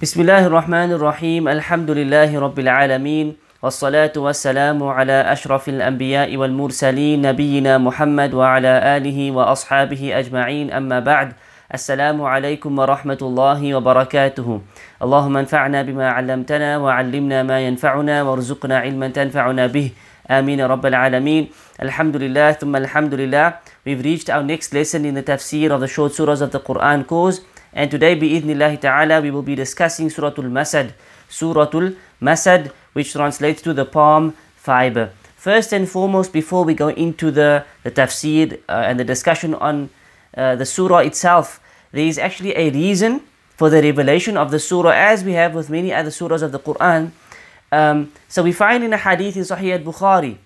بسم الله الرحمن الرحيم الحمد لله رب العالمين والصلاة والسلام على أشرف الأنبياء والمرسلين نبينا محمد وعلى آله وأصحابه أجمعين أما بعد السلام عليكم ورحمة الله وبركاته اللهم انفعنا بما علمتنا وعلمنا ما ينفعنا وارزقنا علما تنفعنا به آمين رب العالمين الحمد لله ثم الحمد لله We've reached our next lesson in the tafsir of the short surahs of the Quran course. And today bi'idhnillahi ta'ala we will be discussing Suratul Masad Suratul Masad which translates to the palm fiber. First and foremost before we go into the, the tafsir uh, and the discussion on uh, the surah itself there is actually a reason for the revelation of the surah as we have with many other surahs of the Quran. Um, so we find in a hadith in Sahih al-Bukhari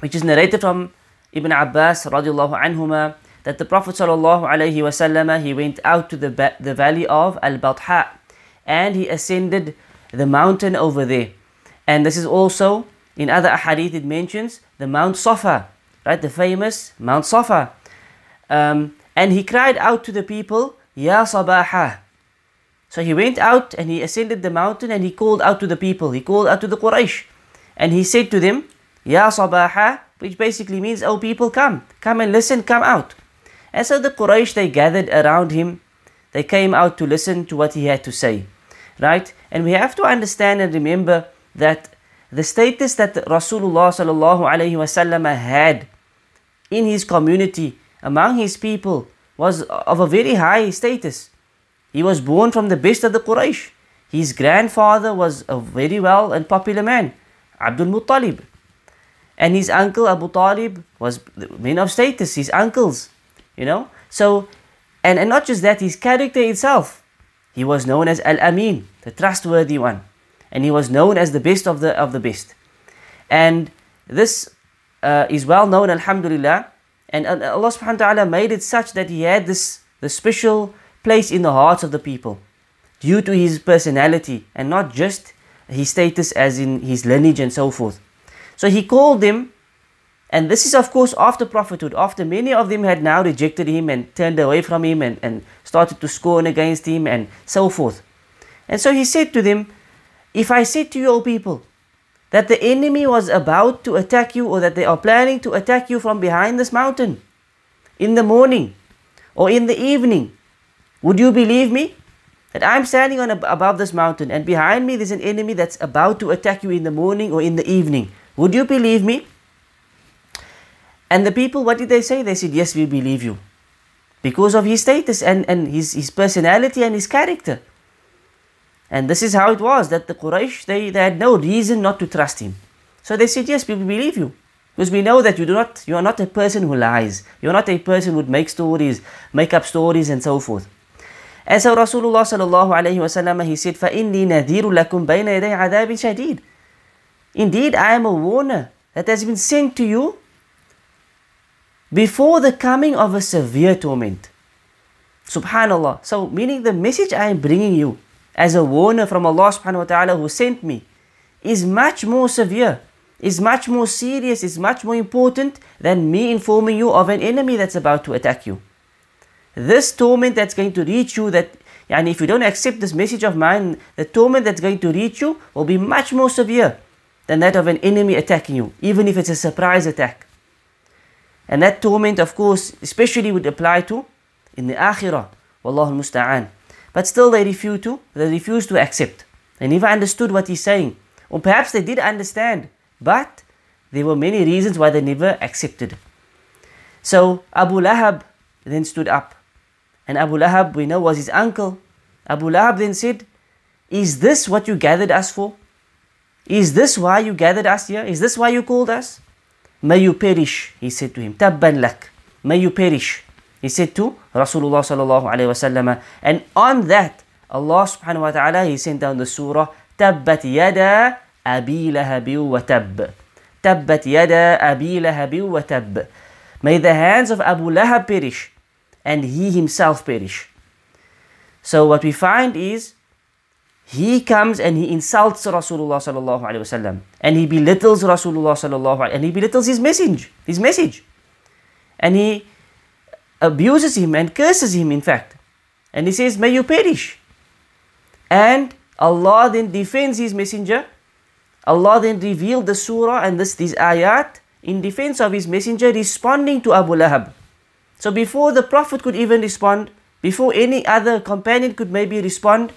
which is narrated from Ibn Abbas radiallahu anhuma that the Prophet wasallam he went out to the, the valley of Al-Batha and he ascended the mountain over there. And this is also in other ahadith it mentions the Mount Safa, right? The famous Mount Safa. Um, and he cried out to the people, Ya Sabaha. So he went out and he ascended the mountain and he called out to the people. He called out to the Quraysh. And he said to them, Ya Sabaha, which basically means, Oh people, come, come and listen, come out. And so the Quraysh, they gathered around him. They came out to listen to what he had to say. Right? And we have to understand and remember that the status that Rasulullah sallallahu had in his community, among his people, was of a very high status. He was born from the best of the Quraysh. His grandfather was a very well and popular man, Abdul Muttalib. And his uncle Abu Talib was men of status, his uncles, you know. So, and, and not just that, his character itself. He was known as Al Amin, the trustworthy one. And he was known as the best of the of the best. And this uh, is well known, Alhamdulillah. And Allah subhanahu wa ta'ala made it such that he had this the special place in the hearts of the people due to his personality and not just his status as in his lineage and so forth. So he called them, and this is of course after prophethood, after many of them had now rejected him and turned away from him and, and started to scorn against him and so forth. And so he said to them, If I said to you, O people, that the enemy was about to attack you or that they are planning to attack you from behind this mountain in the morning or in the evening, would you believe me? That I'm standing on above this mountain and behind me there's an enemy that's about to attack you in the morning or in the evening. Would you believe me? And the people, what did they say? They said, Yes, we believe you. Because of his status and, and his, his personality and his character. And this is how it was that the Quraysh, they, they had no reason not to trust him. So they said, Yes, we believe you. Because we know that you do not you are not a person who lies. You're not a person who would make stories, make up stories and so forth. And so Rasulullah sallallahu alayhi wasallam he said, فَإِنِّي نَذِيرُ لَكُمْ بَيْنَ يَدَيْ عَذَابٍ شَدِيدٍ Indeed, I am a warner that has been sent to you before the coming of a severe torment. Subhanallah. So, meaning the message I am bringing you as a warner from Allah subhanahu wa ta'ala who sent me is much more severe, is much more serious, is much more important than me informing you of an enemy that's about to attack you. This torment that's going to reach you, that and if you don't accept this message of mine, the torment that's going to reach you will be much more severe than that of an enemy attacking you, even if it's a surprise attack. And that torment, of course, especially would apply to in the akhirah. Wallahu musta'an. But still they refuse to, they refuse to accept. They never understood what he's saying. Or perhaps they did understand, but there were many reasons why they never accepted. So Abu Lahab then stood up. And Abu Lahab, we know, was his uncle. Abu Lahab then said, Is this what you gathered us for? Is this why you gathered us here? Is this why you called us? May you perish, he said to him. Tabban lak. May you perish. He said to Rasulullah sallallahu alayhi wasallam. And on that, Allah subhanahu wa ta'ala, he sent down the surah, Tabbat yada abi lahabi wa tab. Tabbat yada abi wa tab. May the hands of Abu Lahab perish and he himself perish. So what we find is he comes and he insults Rasulullah sallallahu alaihi wasallam and he belittles Rasulullah sallallahu alaihi and he belittles his message, his message, and he abuses him and curses him. In fact, and he says, "May you perish." And Allah then defends His Messenger. Allah then revealed the surah and this, these ayat in defense of His Messenger responding to Abu Lahab. So before the Prophet could even respond, before any other companion could maybe respond,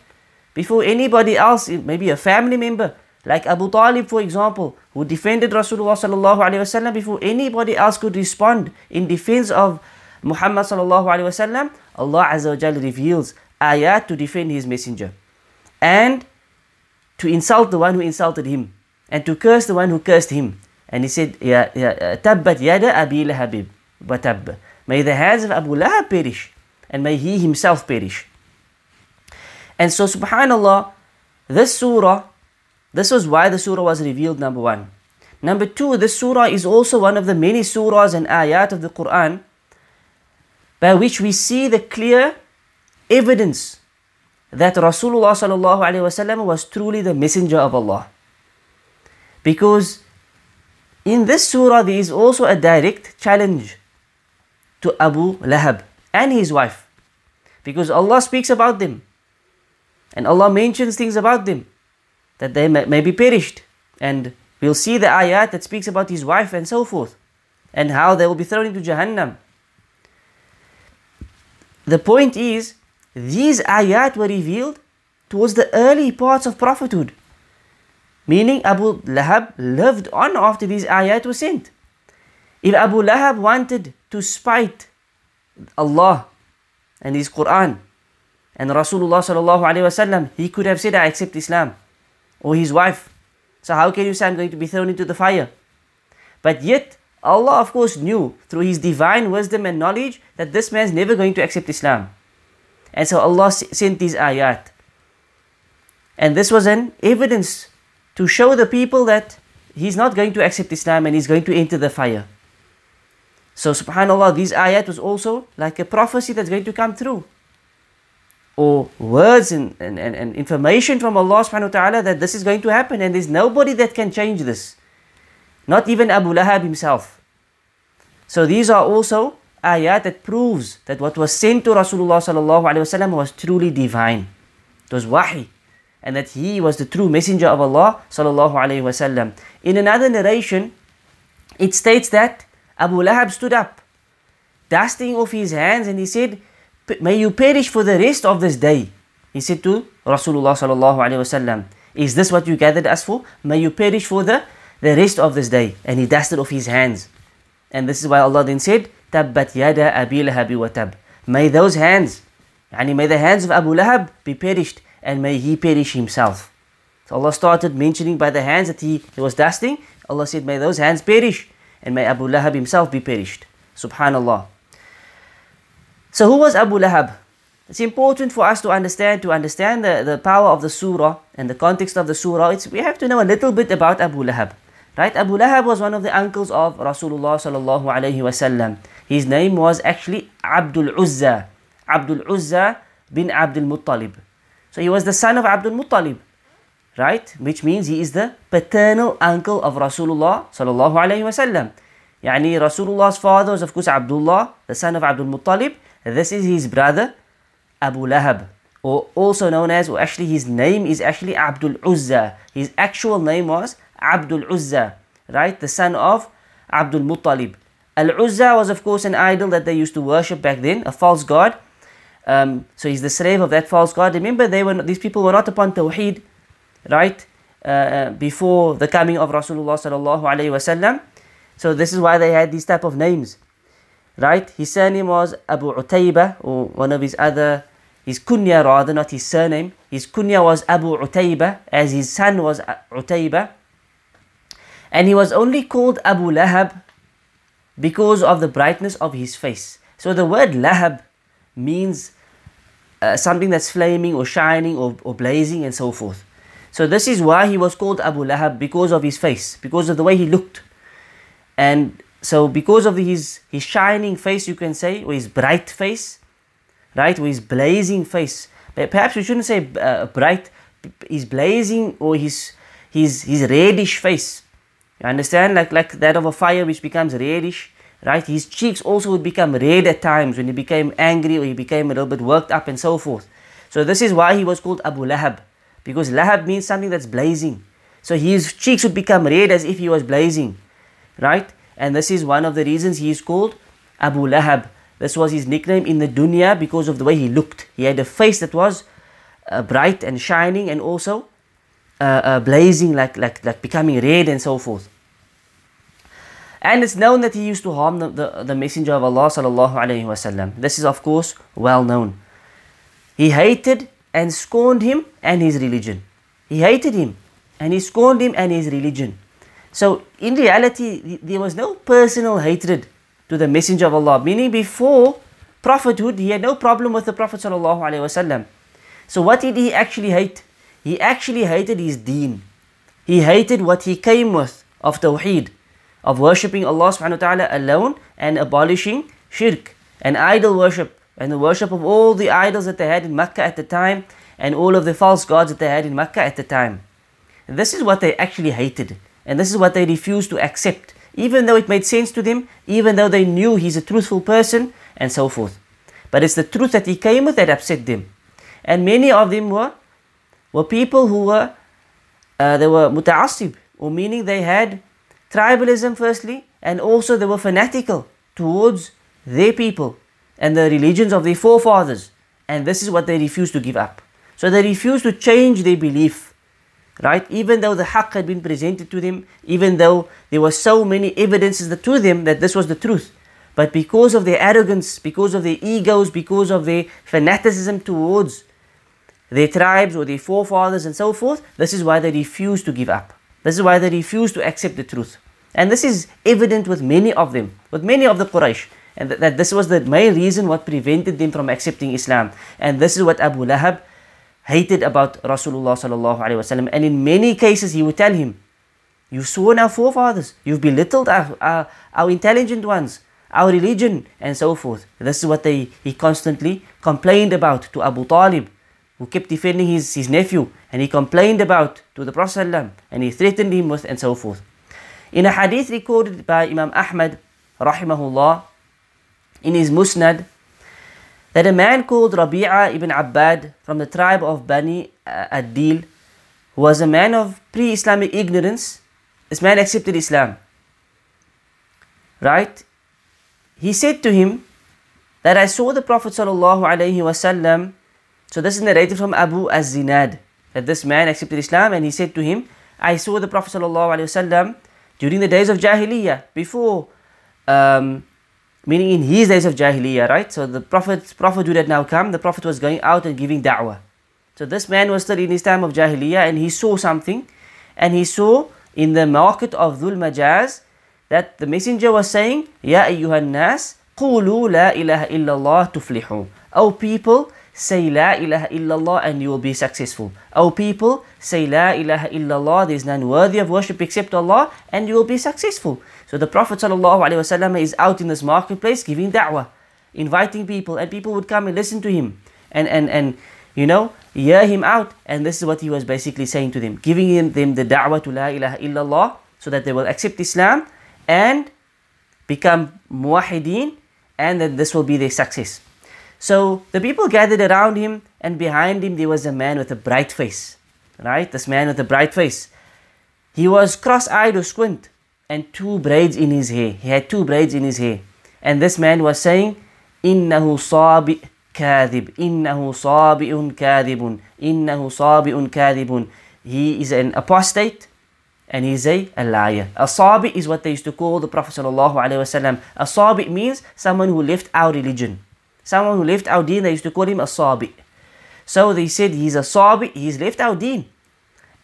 before anybody else, maybe a family member, like Abu Talib for example, who defended Rasulullah sallallahu before anybody else could respond in defense of Muhammad sallallahu Allah azza reveals ayat to defend his messenger and to insult the one who insulted him and to curse the one who cursed him. And he said, Ya, tabbat yada abi lahabib wa tab. May the hands of Abu Lahab perish and may he himself perish. And so subhanallah, this surah, this was why the surah was revealed number one. Number two, this surah is also one of the many surahs and ayat of the Quran by which we see the clear evidence that Rasulullah was truly the messenger of Allah. Because in this surah there is also a direct challenge to Abu Lahab and his wife. Because Allah speaks about them. And Allah mentions things about them that they may, may be perished. And we'll see the ayat that speaks about his wife and so forth. And how they will be thrown into Jahannam. The point is these ayat were revealed towards the early parts of prophethood. Meaning Abu Lahab lived on after these ayat were sent. If Abu Lahab wanted to spite Allah and His Quran and Rasulullah sallallahu wasallam, he could have said, "I accept Islam," or his wife. So how can you say I'm going to be thrown into the fire? But yet Allah, of course, knew through His divine wisdom and knowledge that this man is never going to accept Islam. And so Allah sent these ayat. And this was an evidence to show the people that he's not going to accept Islam and he's going to enter the fire. So subhanAllah, these ayat was also like a prophecy that's going to come through. Or words and, and, and, information from Allah subhanahu wa ta'ala that this is going to happen and there's nobody that can change this. Not even Abu Lahab himself. So these are also ayat that proves that what was sent to Rasulullah sallallahu alaihi wasallam was truly divine. It was wahi, and that he was the true messenger of Allah sallallahu alaihi wasallam. In another narration, it states that Abu Lahab stood up, dusting off his hands, and he said, may you perish for the rest of this day. He said to Rasulullah sallallahu alayhi wasallam, Is this what you gathered us for? May you perish for the, the rest of this day. And he dusted off his hands. And this is why Allah then said, Tabbat yada abi lahabi watab." May those hands, yani may the hands of Abu Lahab be perished and may he perish himself. So Allah started mentioning by the hands that he, he was dusting. Allah said, May those hands perish and may Abu Lahab himself be perished. Subhanallah. So who was Abu Lahab? It's important for us to understand, to understand the, the power of the surah and the context of the surah. It's, we have to know a little bit about Abu Lahab. Right? Abu Lahab was one of the uncles of Rasulullah sallallahu alayhi wasallam. His name was actually Abdul Uzza. Abdul Uzza bin Abdul Muttalib. So he was the son of Abdul Muttalib. Right? Which means he is the paternal uncle of Rasulullah sallallahu alayhi wasallam. Yani Rasulullah's father was of course Abdullah, the son of Abdul Muttalib. This is his brother Abu Lahab or also known as, or actually his name is actually Abdul Uzza. His actual name was Abdul Uzza, right? The son of Abdul Muttalib. Al Uzza was, of course, an idol that they used to worship back then, a false god. Um, so he's the slave of that false god. Remember, they were these people were not upon Tawheed, right? Uh, uh, before the coming of Rasulullah sallallahu alaihi wasallam. So this is why they had these type of names, right? His surname was Abu Utayba, or one of his other, his kunya rather, not his surname. His kunya was Abu Utayba, as his son was Utayba. And he was only called Abu Lahab because of the brightness of his face. So the word Lahab means uh, something that's flaming or shining or, or blazing and so forth. So this is why he was called Abu Lahab because of his face, because of the way he looked. And so because of his, his shining face, you can say, or his bright face, right, or his blazing face. Perhaps we shouldn't say uh, bright, his blazing or his, his, his reddish face. You understand? Like, like that of a fire which becomes reddish, right? His cheeks also would become red at times when he became angry or he became a little bit worked up and so forth. So this is why he was called Abu Lahab, because Lahab means something that's blazing. So his cheeks would become red as if he was blazing, right? And this is one of the reasons he is called Abu Lahab. This was his nickname in the dunya because of the way he looked. He had a face that was uh, bright and shining and also uh, uh, blazing, like, like, like becoming red and so forth. And it's known that he used to harm the, the, the Messenger of Allah. This is of course well known. He hated and scorned him and his religion. He hated him and he scorned him and his religion. So in reality, there was no personal hatred to the Messenger of Allah. Meaning before prophethood, he had no problem with the Prophet. So what did he actually hate? He actually hated his deen. He hated what he came with of tawheed, of worshipping Allah subhanahu wa ta'ala alone and abolishing shirk and idol worship and the worship of all the idols that they had in Mecca at the time and all of the false gods that they had in Mecca at the time. This is what they actually hated and this is what they refused to accept, even though it made sense to them, even though they knew he's a truthful person and so forth. But it's the truth that he came with that upset them. And many of them were, were people who were, uh, they were muta'assib, or meaning they had tribalism firstly, and also they were fanatical towards their people and the religions of their forefathers. And this is what they refused to give up. So they refused to change their belief. Right? Even though the haqq had been presented to them, even though there were so many evidences to them that this was the truth. But because of their arrogance, because of their egos, because of their fanaticism towards their tribes or their forefathers and so forth, this is why they refuse to give up. This is why they refuse to accept the truth. And this is evident with many of them, with many of the Quraysh. And that, that this was the main reason what prevented them from accepting Islam. And this is what Abu Lahab hated about Rasulullah sallallahu alaihi wasallam. And in many cases he would tell him, You've sworn our forefathers, you've belittled our, our, our intelligent ones, our religion, and so forth. This is what they, he constantly complained about to Abu Talib who kept defending his, his nephew and he complained about to the Prophet and he threatened him with and so forth. In a hadith recorded by Imam Ahmad rahimahullah in his Musnad that a man called Rabi'a ibn Abbad from the tribe of Bani Adil who was a man of pre-Islamic ignorance this man accepted Islam. Right? He said to him that I saw the Prophet wasallam so this is narrated from Abu Az-Zinad that this man accepted Islam and he said to him, I saw the Prophet ﷺ during the days of Jahiliyyah, before, um, meaning in his days of Jahiliyyah, right? So the Prophet, Prophethood had now come, the Prophet was going out and giving da'wah. So this man was still in his time of Jahiliyyah and he saw something and he saw in the market of Dhul Majaz that the messenger was saying, Ya ayyuhan nas, qulu la ilaha illallah tuflihu. O people, say La ilaha illallah and you will be successful. O people, say La ilaha illallah, there is none worthy of worship except Allah, and you will be successful. So the Prophet ﷺ is out in this marketplace giving da'wah, inviting people, and people would come and listen to him and, and, and you know, hear him out. And this is what he was basically saying to them, giving them the da'wah to La ilaha illallah so that they will accept Islam and become muwahideen and that this will be their success. So the people gathered around him, and behind him there was a man with a bright face. Right? This man with a bright face. He was cross eyed or squint, and two braids in his hair. He had two braids in his hair. And this man was saying, إنه صابئ كاذب إنه صابئ كاذب إنه صابئ كاذب He is an apostate and he's a, a liar. A sabi is what they used to call the Prophet sallallahu alaihi wasallam. A sabi means someone who left our religion. Someone who left our deen, they used to call him a sabi. So they said he's a sabi, he's left our deen.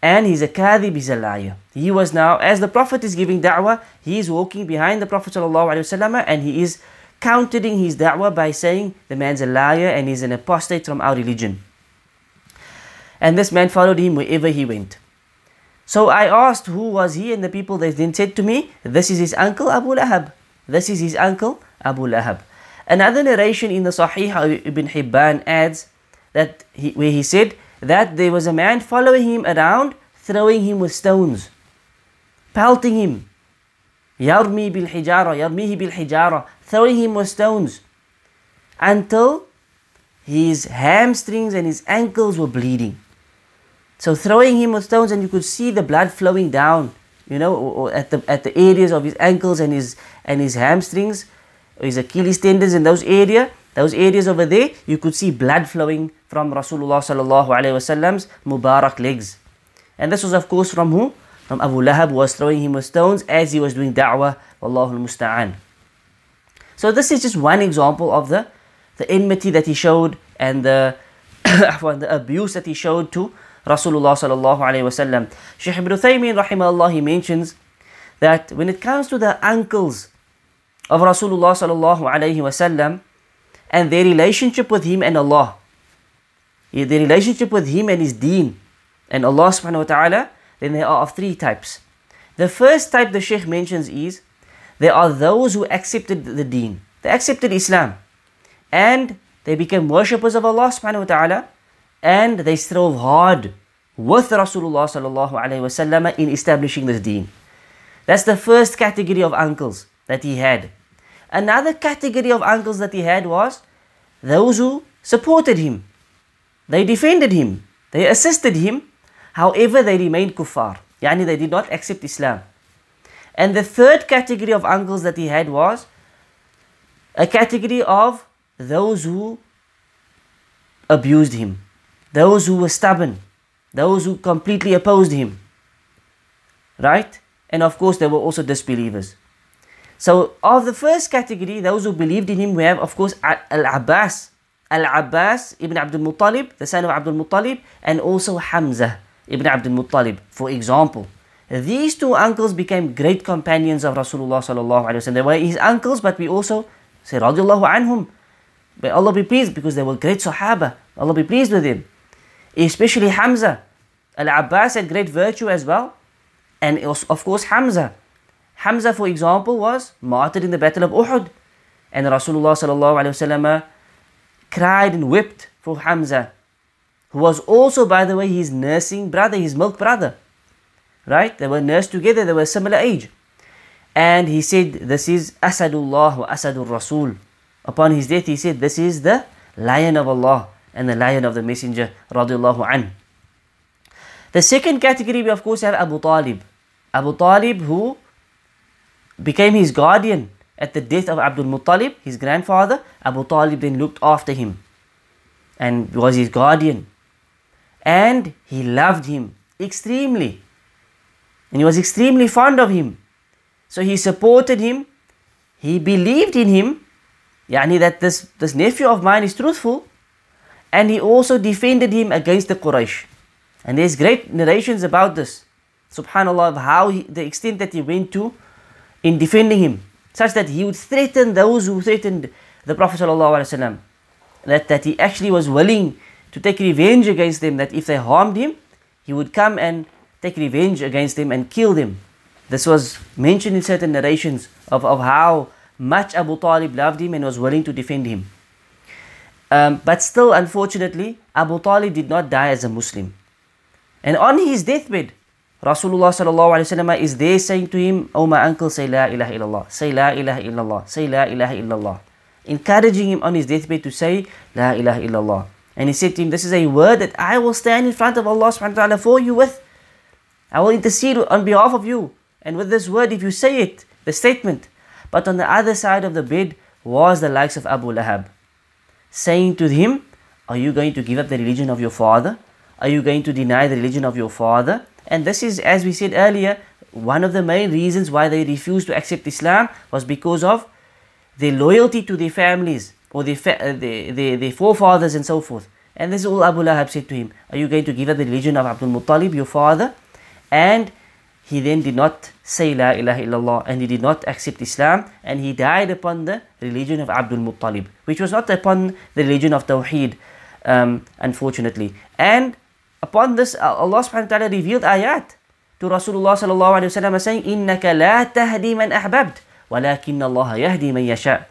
And he's a kadhib, he's a liar. He was now, as the Prophet is giving da'wah, he is walking behind the Prophet ﷺ and he is countering his da'wah by saying the man's a liar and he's an apostate from our religion. And this man followed him wherever he went. So I asked who was he and the people they then said to me, this is his uncle Abu Lahab. This is his uncle Abu Lahab. Another narration in the Sahih Ibn Hibban adds that he, where he said that there was a man following him around, throwing him with stones, pelting him. Yarmi bil hijara, yarmihi bil hijara, throwing him with stones until his hamstrings and his ankles were bleeding. So throwing him with stones, and you could see the blood flowing down, you know, at the at the areas of his ankles and his and his hamstrings, his Achilles tendons in those area, those areas over there, you could see blood flowing from Rasulullah sallallahu alaihi wasallam's Mubarak legs. And this was of course from who? From Abu Lahab who was throwing him with stones as he was doing da'wah. Wallahu musta'an. So this is just one example of the, the enmity that he showed and the, the abuse that he showed to Rasulullah sallallahu alayhi wasallam. Shaykh ibn Taymiyyah rahimahullah he mentions that when it comes to the uncles of Rasulullah sallallahu alayhi wasallam and their relationship with him and Allah, their relationship with him and his deen and Allah subhanahu wa ta'ala, then there are of three types. The first type the Shaykh mentions is there are those who accepted the deen. They accepted Islam and they became worshippers of Allah subhanahu wa ta'ala and they strove hard with Rasulullah sallallahu alayhi wasallam in establishing this deen. That's the first category of uncles that he had. Another category of uncles that he had was those who supported him. They defended him. They assisted him. However, they remained kuffar. Yani they did not accept Islam. And the third category of uncles that he had was a category of those who abused him, those who were stubborn, those who completely opposed him. Right? And of course, there were also disbelievers. So, of the first category, those who believed in him, we have, of course, Al Abbas, Al Abbas ibn Abdul Muttalib, the son of Abdul Muttalib, and also Hamza ibn Abdul Muttalib, for example. These two uncles became great companions of Rasulullah wasallam. They were his uncles, but we also say radiallahu anhum. May Allah be pleased because they were great Sahaba. Allah be pleased with them especially Hamza. Al Abbas had great virtue as well, and of course Hamza. Hamza, for example, was martyred in the Battle of Uhud, and Rasulullah sallallahu uh, cried and wept for Hamza, who was also, by the way, his nursing brother, his milk brother. Right? They were nursed together, they were similar age. And he said, This is Asadullah wa Asadur Rasul. Upon his death, he said, This is the lion of Allah and the lion of the messenger radiallahu an. The second category we of course have Abu Talib. Abu Talib who became his guardian at the death of Abdul Muttalib, his grandfather. Abu Talib then looked after him and was his guardian. And he loved him extremely. And he was extremely fond of him. So he supported him. He believed in him. Yani that this, this nephew of mine is truthful and he also defended him against the Quraysh. And there's great narrations about this, subhanAllah, of how he, the extent that he went to in defending him, such that he would threaten those who threatened the Prophet ﷺ, that, that he actually was willing to take revenge against them, that if they harmed him, he would come and take revenge against them and kill them. This was mentioned in certain narrations of, of how much Abu Talib loved him and was willing to defend him. Um, but still, unfortunately, Abu Talib did not die as a Muslim. And on his deathbed, Rasulullah sallallahu is there saying to him, Oh my uncle, say La ilaha illallah, say La ilaha illallah, say La ilaha illallah. Encouraging him on his deathbed to say La ilaha illallah. And he said to him, This is a word that I will stand in front of Allah subhanahu wa ta'ala for you with. I will intercede on behalf of you. And with this word, if you say it, the statement. But on the other side of the bed was the likes of Abu Lahab saying to him, Are you going to give up the religion of your father? Are you going to deny the religion of your father? And this is, as we said earlier, one of the main reasons why they refused to accept Islam was because of their loyalty to their families or their, fa- uh, their, their, their, forefathers and so forth. And this is all Abu Lahab said to him Are you going to give up the religion of Abdul Muttalib, your father? And he then did not say La ilaha illallah and he did not accept Islam and he died upon the religion of Abdul Muttalib, which was not upon the religion of Tawheed, um, unfortunately. And upon this, Allah subhanahu wa ta'ala revealed ayat to Rasulullah sallallahu alayhi wa sallam saying, إِنَّكَ لَا تَهْدِي مَنْ أَحْبَبْتَ وَلَكِنَّ اللَّهَ يَهْدِي مَنْ يَشَاءُ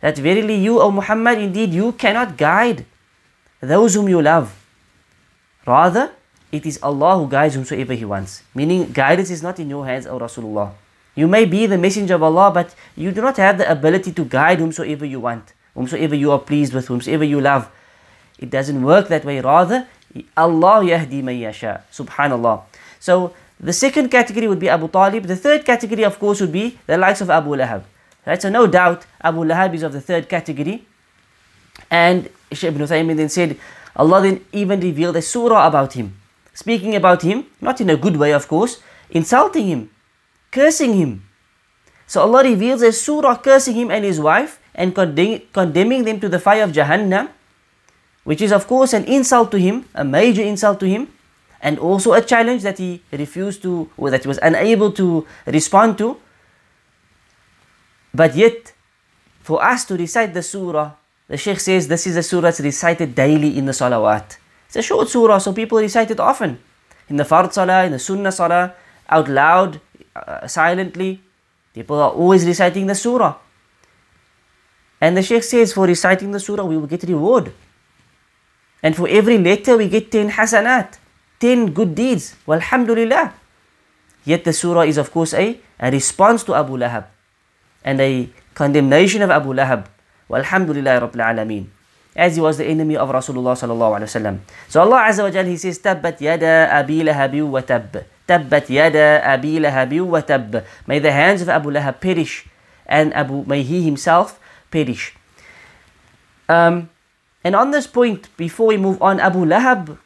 That verily you, O Muhammad, indeed you cannot guide those whom you love. Rather, it is Allah who guides whomsoever He wants. Meaning, guidance is not in your hands, O Rasulullah. You may be the messenger of Allah, but you do not have the ability to guide whomsoever you want, whomsoever you are pleased with, whomsoever you love. It doesn't work that way. Rather, Allah yahdi man yasha. Subhanallah. So the second category would be Abu Talib. The third category, of course, would be the likes of Abu Lahab. Right? So no doubt Abu Lahab is of the third category. And Shaykh ibn Uthaymin then said, Allah then even revealed a surah about him. Speaking about him, not in a good way of course, insulting him, cursing him. So Allah reveals a surah cursing him and his wife and condemning them to the fire of Jahannam, which is of course an insult to him, a major insult to him, and also a challenge that he refused to, or that he was unable to respond to. But yet, for us to recite the surah, the Sheikh says this is a surah that's recited daily in the salawat. It's a short surah, so people recite it often. In the fard salah, in the sunnah salah, out loud, uh, silently. People are always reciting the surah. And the Sheikh says, for reciting the surah, we will get reward. And for every letter, we get 10 hasanat, 10 good deeds. Walhamdulillah. Yet the surah is, of course, a, a response to Abu Lahab and a condemnation of Abu Lahab. Walhamdulillah Rabbil Alameen. As he was the enemy of Rasulullah sallallahu alaihi wasallam. So Allah Azza wa Jal, He says, Tabbat yada abi lahabi wa tab. Tabbat yada abi lahabi wa tab. May the hands of Abu Lahab perish and Abu, may he himself perish. Um, and on this point, before we move on, Abu Lahab,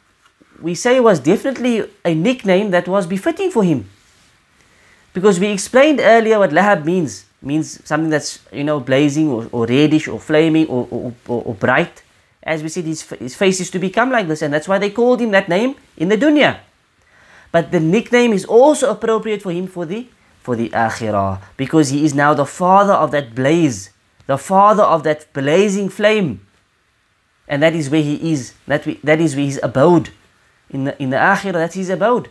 we say was definitely a nickname that was befitting for him. Because we explained earlier what Lahab means. It means something that's, you know, blazing or, or reddish or flaming or, or, or, bright. As we said, his, his face is to become like this, and that's why they called him that name in the dunya. But the nickname is also appropriate for him for the for the akhirah because he is now the father of that blaze the father of that blazing flame. And that is where he is. That, we, that is where his abode. In the, in the akhirah, that's his abode.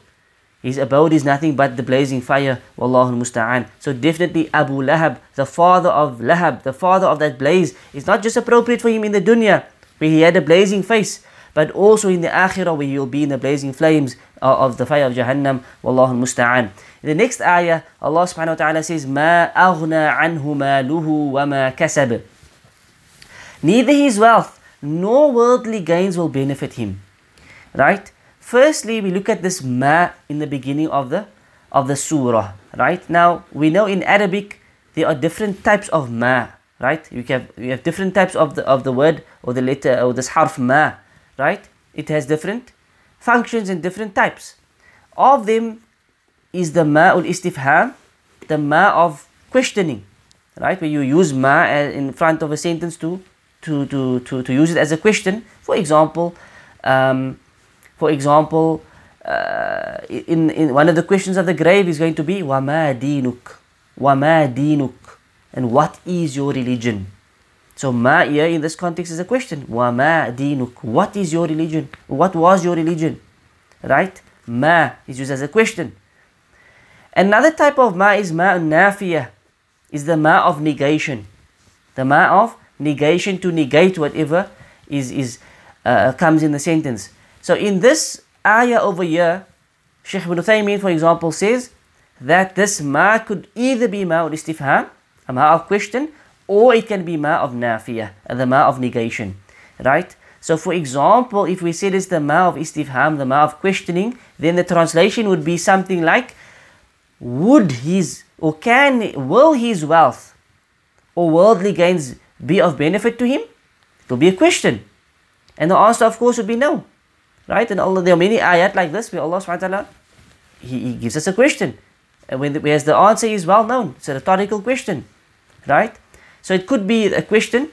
His abode is nothing but the blazing fire. Wallahu musta'an. So definitely Abu Lahab, the father of Lahab, the father of that blaze, is not just appropriate for him in the dunya, where he had a blazing face, but also in the akhirah where he will be in the blazing flames of the fire of Jahannam. Wallahu musta'an. In the next ayah, Allah subhanahu wa ta'ala says, ما أغنى عنه ماله وما كسب. Neither his wealth nor worldly gains will benefit him. Right? Firstly, we look at this ma in the beginning of the of the surah. Right? Now we know in Arabic there are different types of ma. Right? You have you have different types of the of the word or the letter or this harf ma. Right? It has different functions and different types. Of them, is the ma ul istifham, the ma of questioning, right? Where you use ma uh, in front of a sentence to, to, to, to, to use it as a question. For example, um, for example, uh, in, in one of the questions of the grave is going to be wama dinuk, wama dinuk, and what is your religion? So ma here in this context is a question. Wama dinuk, what is your religion? What was your religion? Right? Ma is used as a question. Another type of ma is ma nafiyah, is the ma of negation. The ma of negation to negate whatever is, is uh, comes in the sentence. So in this ayah over here, Sheikh ibn Uthaymeen, for example, says that this ma could either be ma of istifham, a ma of question, or it can be ma of nafiyah, the ma of negation. Right? So for example, if we said it's the ma of istifham, the ma of questioning, then the translation would be something like would his or can will his wealth or worldly gains be of benefit to him? It will be a question. And the answer of course would be no. Right? And Allah there are many ayat like this where Allah subhanahu wa ta'ala he, he gives us a question. And when the, whereas the answer is well known, it's a rhetorical question. Right? So it could be a question,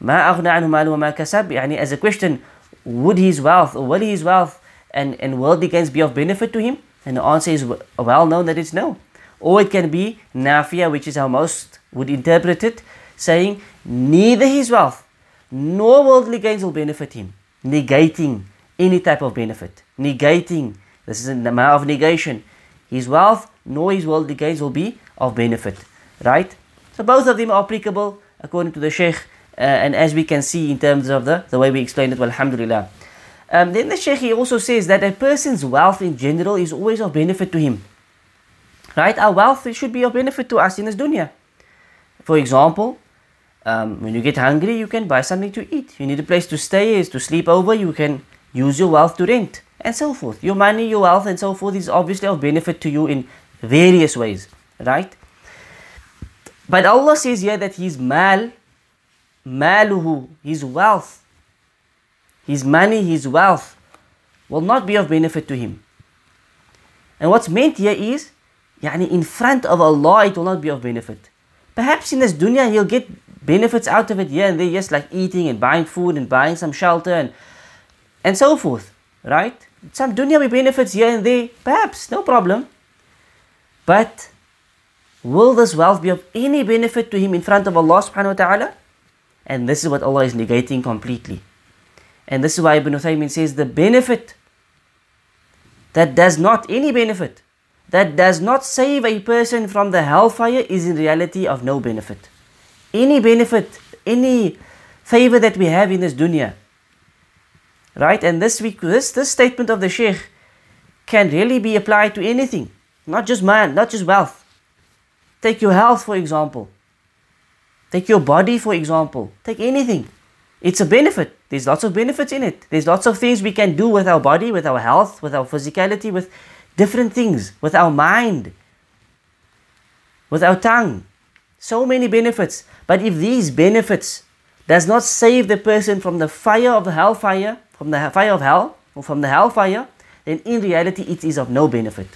ما أغنى عنه ماله وما كسب يعني as a question, would his wealth or will his wealth and, and worldly gains be of benefit to him? And the answer is well known that it's no. Or it can be nafia, which is how most would interpret it, saying neither his wealth nor worldly gains will benefit him, negating any type of benefit. Negating, this is a matter of negation. His wealth nor his worldly gains will be of benefit. Right? So both of them are applicable according to the Sheikh, uh, and as we can see in terms of the, the way we explained it, well, alhamdulillah. Um, then the Sheikh also says that a person's wealth in general is always of benefit to him. Right? Our wealth should be of benefit to us in this dunya. For example, Um, when you get hungry, you can buy something to eat. You need a place to stay, is to sleep over, you can use your wealth to rent, and so forth. Your money, your wealth, and so forth is obviously of benefit to you in various ways, right? But Allah says here that His mal, maluhu, His wealth, His money, His wealth, will not be of benefit to Him. And what's meant here is, yani in front of Allah, it will not be of benefit. Perhaps in this dunya, he'll get benefits out of it here and there, just like eating and buying food and buying some shelter and and so forth, right? Some dunyawi benefits here and there, perhaps, no problem. But will this wealth be of any benefit to him in front of Allah subhanahu wa ta'ala? And this is what Allah is negating completely. And this is why Ibn Uthaymin says the benefit that does not, any benefit, that does not save a person from the hellfire is in reality of no benefit. Any benefit, any favor that we have in this dunya, right? And this week, this this statement of the Sheikh can really be applied to anything, not just man, not just wealth. Take your health, for example. Take your body, for example. Take anything. It's a benefit. There's lots of benefits in it. There's lots of things we can do with our body, with our health, with our physicality, with different things, with our mind, with our tongue. So many benefits. But if these benefits does not save the person from the fire of the hellfire, from the fire of hell, or from the hellfire, then in reality it is of no benefit.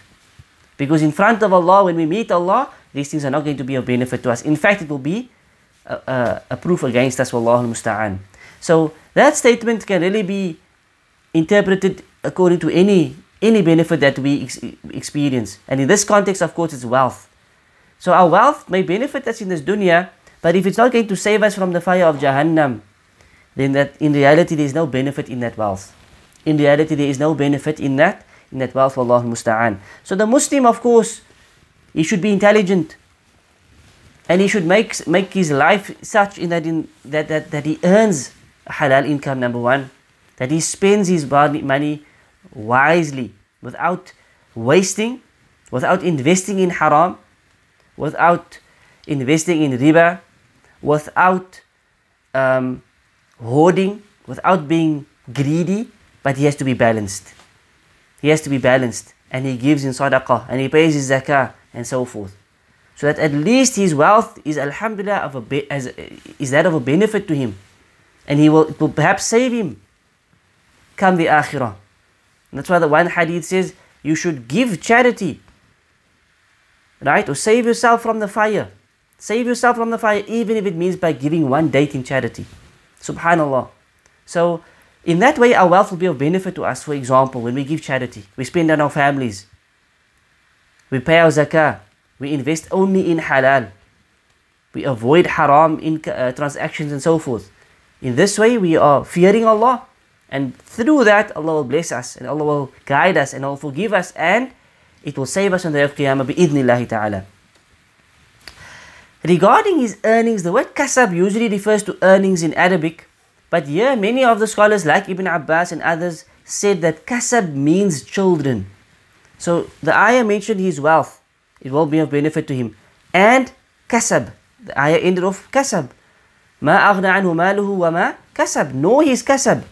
Because in front of Allah, when we meet Allah, these things are not going to be of benefit to us. In fact, it will be a, a, a proof against us, Wallahu musta'an. So that statement can really be interpreted according to any any benefit that we ex- experience. And in this context, of course, it's wealth. So our wealth may benefit us in this dunya, but if it's not going to save us from the fire of Jahannam, then that in reality there is no benefit in that wealth. In reality, there is no benefit in that in that wealth. Allah musta'an. So the Muslim, of course, he should be intelligent, and he should make make his life such in that in that that, that he earns halal income number one, that he spends his money wisely without wasting, without investing in haram, without investing in riba, without um, hoarding, without being greedy, but he has to be balanced. He has to be balanced and he gives in sadaqah and he pays his zakah and so forth. So that at least his wealth is alhamdulillah of a be- as, is that of a benefit to him and he will, it will perhaps save him come the akhirah. That's why the one hadith says you should give charity, right? Or save yourself from the fire. Save yourself from the fire, even if it means by giving one date in charity. Subhanallah. So, in that way, our wealth will be of benefit to us. For example, when we give charity, we spend on our families, we pay our zakah, we invest only in halal, we avoid haram in uh, transactions and so forth. In this way, we are fearing Allah, and through that, Allah will bless us, and Allah will guide us, and Allah will forgive us, and it will save us on the day of Qiyamah bi'idhnillahi ta'ala. Regarding his earnings, the word kasab usually refers to earnings in Arabic, but here many of the scholars like Ibn Abbas and others said that kasab means children. So the ayah mentioned his wealth, it will be of benefit to him, and kasab, the ayah ended off kasab. ما أغنى عنه ماله وما كسب nor his kasab.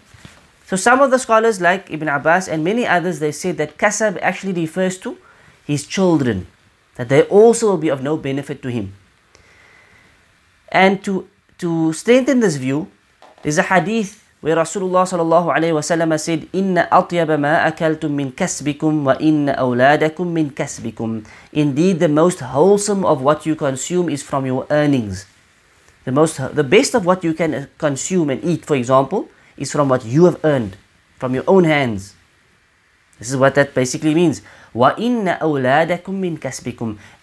So some of the scholars like Ibn Abbas and many others they said that kasab actually refers to his children, that they also will be of no benefit to him. And to, to strengthen this view, there's a hadith where Rasulullah sallallahu alayhi wasallam said, "Inna atyaba ma akaltum min kasbikum wa inna awladakum min kasbikum." Indeed, the most wholesome of what you consume is from your earnings. The most, the best of what you can consume and eat, for example, is from what you have earned, from your own hands. This is what that basically means. Wa inna awladakum min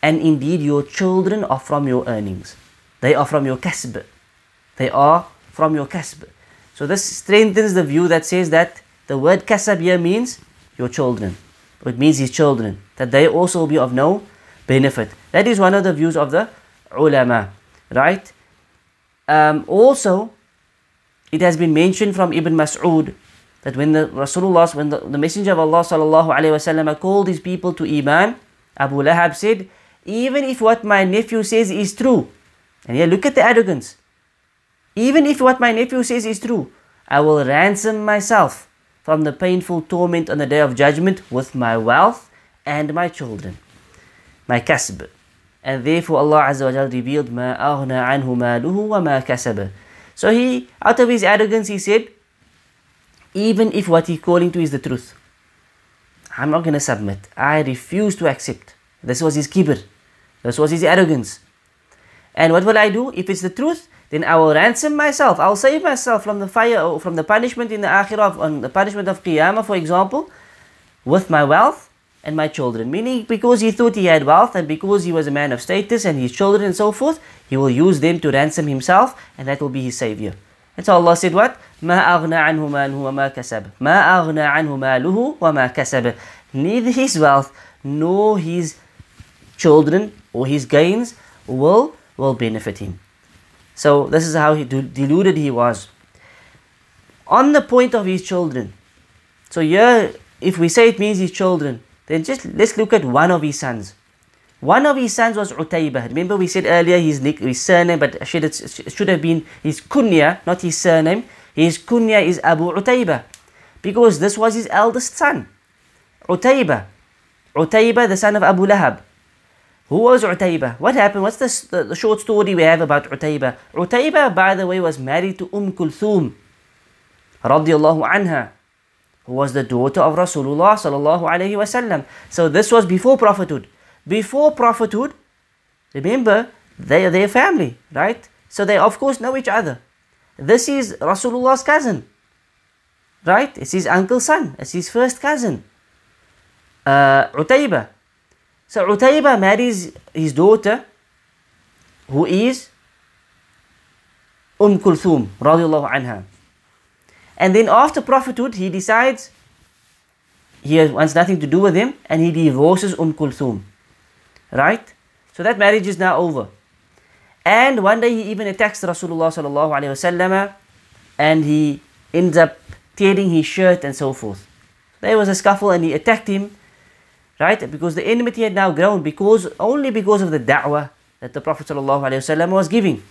and indeed your children are from your earnings. They are from your kasb. They are from your kasb. So this strengthens the view that says that the word kasab here means your children. It means his children. That they also will be of no benefit. That is one of the views of the ulama. Right? Um, also, it has been mentioned from Ibn Mas'ud that when the Rasulullah, when the, the Messenger of Allah sallallahu alaihi wasallam called his people to iman, Abu Lahab said, even if what my nephew says is true, and here look at the arrogance. Even if what my nephew says is true, I will ransom myself from the painful torment on the day of judgment with my wealth and my children, my kasb. And therefore Allah Azza wa Jal revealed, مَا أَغْنَى عَنْهُ مَالُهُ وَمَا كَسَبَ So he, out of his arrogance, he said, even if what he's calling to is the truth, I'm not going to submit. I refuse to accept. This was his kibr. This was his arrogance. And what will I do? If it's the truth, then I will ransom myself. I'll save myself from the fire or from the punishment in the akhirah, on the punishment of qiyamah, for example, with my wealth and my children. Meaning, because he thought he had wealth and because he was a man of status and his children and so forth, he will use them to ransom himself and that will be his savior. And so Allah said what? ما أغنى عنه ماله وما كسب ما أغنى عنه ماله وما كسب Neither his wealth nor his children or his gains will, will benefit him. So this is how he deluded he was. On the point of his children. So here, if we say it means his children, then just let's look at one of his sons. One of his sons was Utaybah. Remember we said earlier his, nick, his surname, but should it should have been his kunya, not his surname. His kunya is Abu Utaybah. Because this was his eldest son. Utaybah. Utaybah, the son of Abu Lahab. Who was Utaybah? What happened? What's this, the, the short story we have about Utaybah? Utaybah, by the way, was married to Umm Kulthum, radiallahu anha, who was the daughter of Rasulullah sallallahu alayhi wasallam. So this was before prophethood. Before prophethood, remember, they are their family, right? So they of course know each other. This is Rasulullah's cousin, right? It's his uncle's son. It's his first cousin, uh. So Utaybah marries his daughter, who is Umm Kulthum, anha. And then after prophethood, he decides he wants nothing to do with him and he divorces Umm Kulthum. Right? So that marriage is now over. And one day he even attacks Rasulullah and he ends up tearing his shirt and so forth. There was a scuffle and he attacked him right? Because the enmity had now grown because only because of the da'wah that the Prophet ﷺ was giving.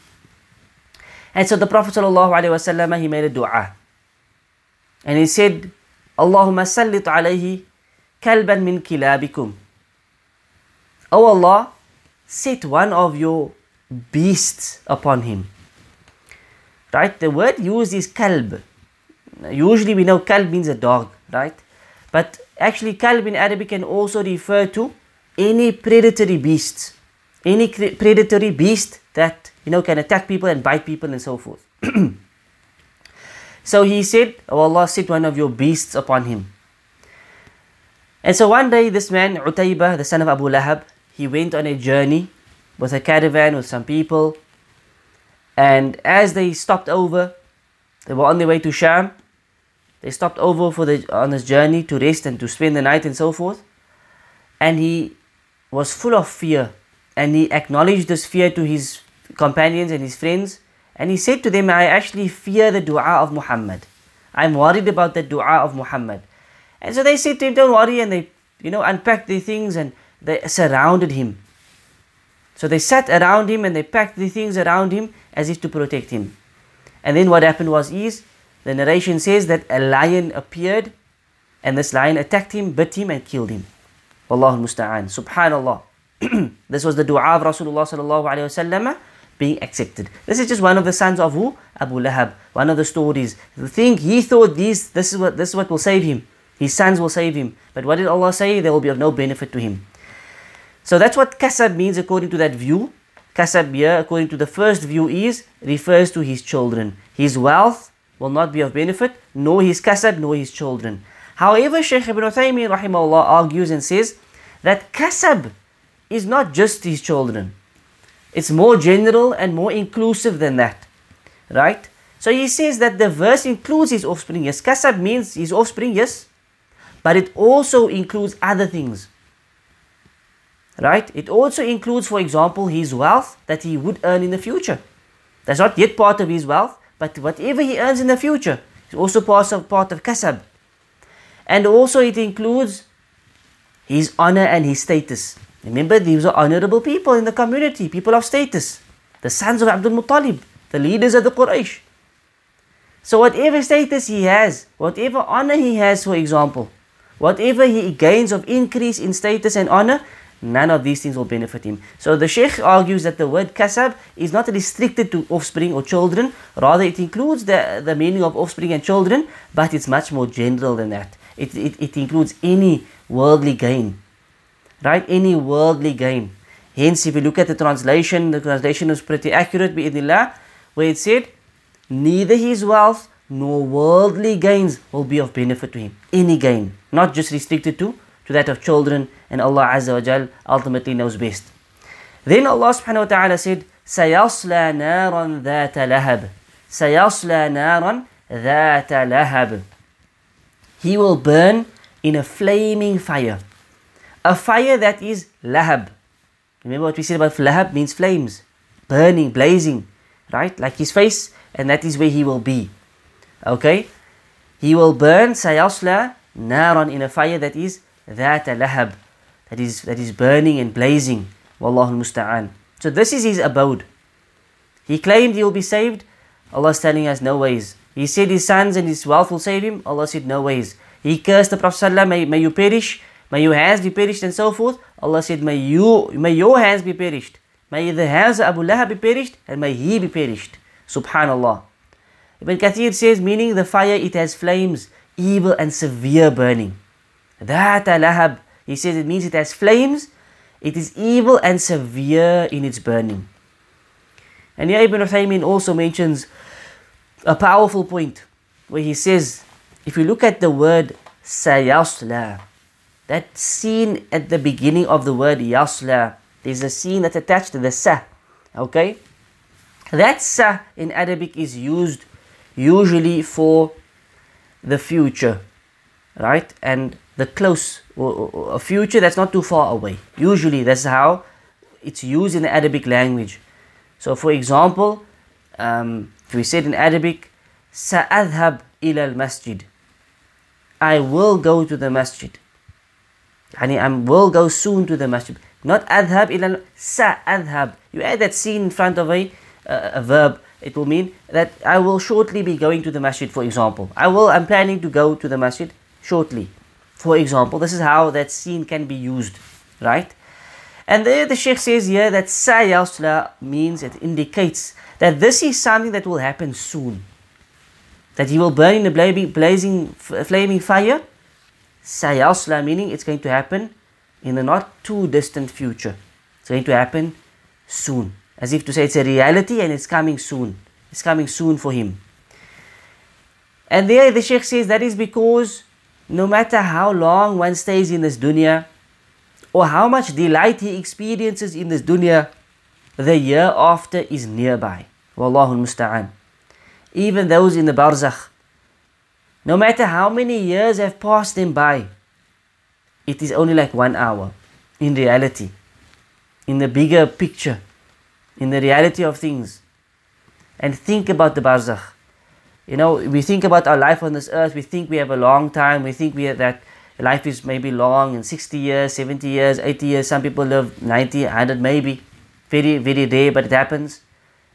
And so the Prophet ﷺ, he made a dua. And he said, Allahumma sallit alayhi kalban min kilabikum. Oh Allah, set one of your beasts upon him. Right? The word used is kalb. Usually we know kalb means a dog, right? But actually, kalb in Arabic can also refer to any predatory beast, any predatory beast that you know can attack people and bite people and so forth. so he said, "Oh Allah, set one of your beasts upon him." And so one day, this man Utaybah, the son of Abu Lahab, he went on a journey with a caravan with some people, and as they stopped over, they were on their way to Sham. They stopped over for the on his journey to rest and to spend the night and so forth. And he was full of fear. And he acknowledged this fear to his companions and his friends. And he said to them, I actually fear the dua of Muhammad. I'm worried about the dua of Muhammad. And so they said to him, Don't worry, and they, you know, unpacked their things and they surrounded him. So they sat around him and they packed the things around him as if to protect him. And then what happened was is the narration says that a lion appeared and this lion attacked him, bit him and killed him. Wallahu musta'an. Subhanallah. this was the dua of Rasulullah sallallahu wasallam being accepted. This is just one of the sons of who? Abu Lahab. One of the stories. The thing he thought these this is what this is what will save him. His sons will save him. But what did Allah say? They will be of no benefit to him. So that's what kasab means according to that view. Kasab here, according to the first view, is refers to his children. His wealth will not be of benefit, nor his kasab, nor his children. However, Shaykh ibn Uthaymeen rahimahullah argues and says that kasab is not just his children. It's more general and more inclusive than that. Right? So he says that the verse includes his offspring, yes. Kasab means his offspring, yes. But it also includes other things. Right? It also includes, for example, his wealth that he would earn in the future. That's not yet part of his wealth, but whatever he earns in the future is also part of, part of kasab. And also it includes his honor and his status. Remember, these are honorable people in the community, people of status. The sons of Abdul Muttalib, the leaders of the Quraysh. So whatever status he has, whatever honor he has, for example, whatever he gains of increase in status and honor, none of these things will benefit him. So the Sheikh argues that the word kasab is not restricted to offspring or children, rather it includes the, the meaning of offspring and children, but it's much more general than that. It, it, it includes any worldly gain, right? Any worldly gain. Hence, if you look at the translation, the translation is pretty accurate, bi'idnillah, where it said, neither his wealth nor worldly gains will be of benefit to him. Any gain, not just restricted to, to that of children, and Allah Azza wa Jal ultimately knows best. Then Allah subhanahu wa ta'ala said, سيصلى نارا ذات لهب سيصلى نارا ذات لهب He will burn in a flaming fire. A fire that is lahab. Remember what we said about lahab means flames, burning, blazing, right? Like his face, and that is where he will be. Okay? He will burn sayasla naran in a fire that is that lahab, that is that is burning and blazing. Wallahu musta'an. So this is his abode. He claimed he will be saved. Allah is telling us no ways. He said his sons and his wealth will save him. Allah said no ways. He cursed the Prophet may, may you perish, may your hands be perished and so forth. Allah said may you may your hands be perished. May the hands of Abu Lahab be perished and may he be perished. Subhanallah. Ibn Kathir says, meaning the fire, it has flames, evil and severe burning. That lahab, he says it means it has flames, it is evil and severe in its burning. And here Ibn Uthaymin also mentions a powerful point where he says, if you look at the word sayasla, that seen at the beginning of the word yasla, there's a seen that's attached to the sa, okay? That sa in Arabic is used usually for the future, right? And the close, a future that's not too far away. Usually, that's how it's used in the Arabic language. So, for example, um, we said in Arabic, "Sa'adhab ila masjid." I will go to the masjid. Yani I will go soon to the masjid. Not adhab ila sa'adhab. You add that seen in front of a, uh, a verb. It will mean that I will shortly be going to the masjid. For example, I will. I'm planning to go to the masjid shortly. For example, this is how that seen can be used, right? And there the Sheikh says here that sayasla means it indicates that this is something that will happen soon. That he will burn in a blazing, blazing flaming fire. Sayasla meaning it's going to happen in the not too distant future. It's going to happen soon. As if to say it's a reality and it's coming soon. It's coming soon for him. And there the Sheikh says that is because no matter how long one stays in this dunya or how much delight he experiences in this dunya, the hereafter is nearby. Wallahu musta'an. Even those in the barzakh, no matter how many years have passed them by, it is only like one hour in reality, in the bigger picture, in the reality of things. And think about the barzakh. You know, we think about our life on this earth, we think we have a long time, we think we have that life is maybe long in 60 years, 70 years, 80 years. Some people live 90, 100, maybe. Very, very rare, but it happens.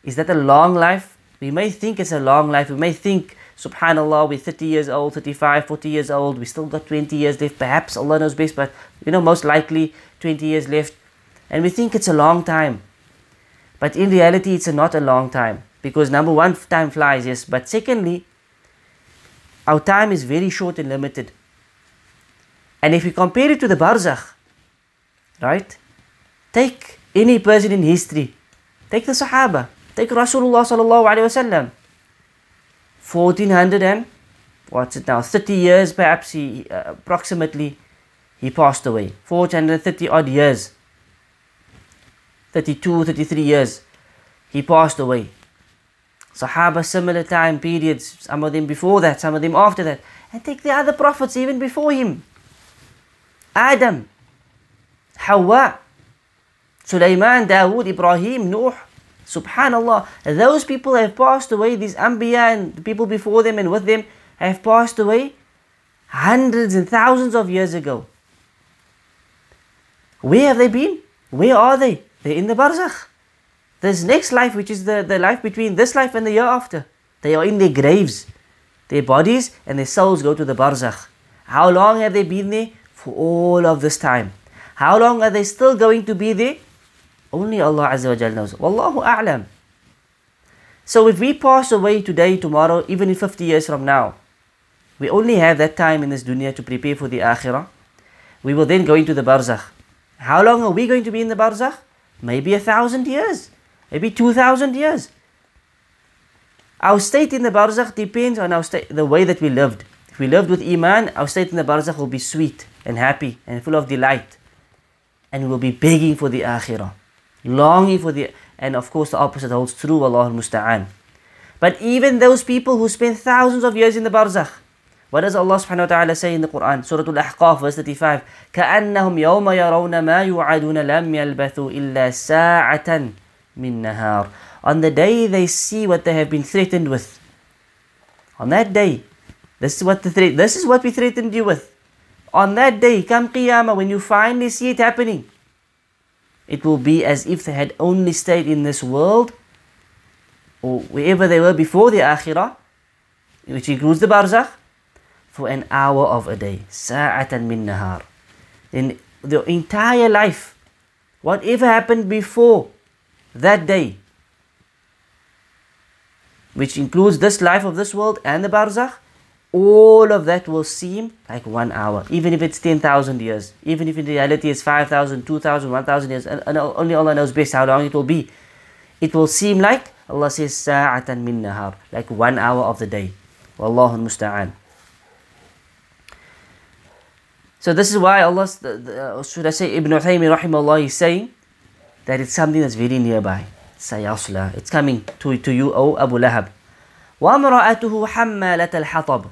Is that a long life? We may think it's a long life. We may think, subhanAllah, we're 30 years old, 35, 40 years old. We still got 20 years left. Perhaps Allah knows best, but you know, most likely 20 years left. And we think it's a long time. But in reality, it's not a long time. Because number one, time flies, yes. But secondly, our time is very short and limited. And if we compare it to the barzakh, right? Take any person in history. Take the Sahaba. Take Rasulullah sallallahu alaihi wasallam. 1400 and what's it now? 30 years perhaps he uh, approximately he passed away. 430 odd years. 32, 33 years. He passed away. Sahaba, similar time periods, some of them before that, some of them after that. And take the other prophets even before him. Adam, Hawa, Sulaiman, Dawood, Ibrahim, Nuh. Subhanallah, those people have passed away, these Anbiya and the people before them and with them have passed away hundreds and thousands of years ago. Where have they been? Where are they? They're in the barzakh. This next life, which is the, the life between this life and the hereafter. They are in their graves. Their bodies and their souls go to the barzakh. How long have they been there? For all of this time. How long are they still going to be there? Only Allah Azza wa Jal knows. Wallahu a'lam. So if we pass away today, tomorrow, even in 50 years from now, we only have that time in this dunya to prepare for the akhirah. We will then go into the barzakh. How long are we going to be in the barzakh? Maybe a thousand years, maybe two thousand years. Our state in the barzakh depends on our state, the way that we lived. If we lived with iman, our state in the barzakh will be sweet and happy and full of delight. And we will be begging for the akhirah, longing for the, and of course the opposite holds true, Allah musta'an. But even those people who spend thousands of years in the barzakh, what does Allah subhanahu wa ta'ala say in the Quran? Surah Al-Ahqaf verse 35. كَأَنَّهُمْ يَوْمَ يَرَوْنَ مَا يُوعَدُونَ لَمْ يَلْبَثُوا إِلَّا سَاعَةً min nahar. On the day they see what they have been threatened with. On that day, this is what the threat, this is what we threatened you with. On that day, come Qiyamah, when you finally see it happening, it will be as if they had only stayed in this world or wherever they were before the Akhirah, which includes the Barzakh, for an hour of a day. Sa'atan min nahar. In the entire life, whatever happened before that day, which includes this life of this world and the barzakh, all of that will seem like one hour, even if it's 10,000 years, even if in reality it's 5,000, 2,000, 1,000 years, and, and only Allah knows best how long it will be. It will seem like, Allah says, sa'atan min nahar, like one hour of the day. Wallahu musta'an. So this is why Allah, uh, should I say, Ibn Uthaymeen rahimahullah is saying that it's something that's very nearby. Sayasla. It's coming to, to you, O Abu Lahab. وَامْرَأَتُهُ حَمَّالَةَ الْحَطَبِ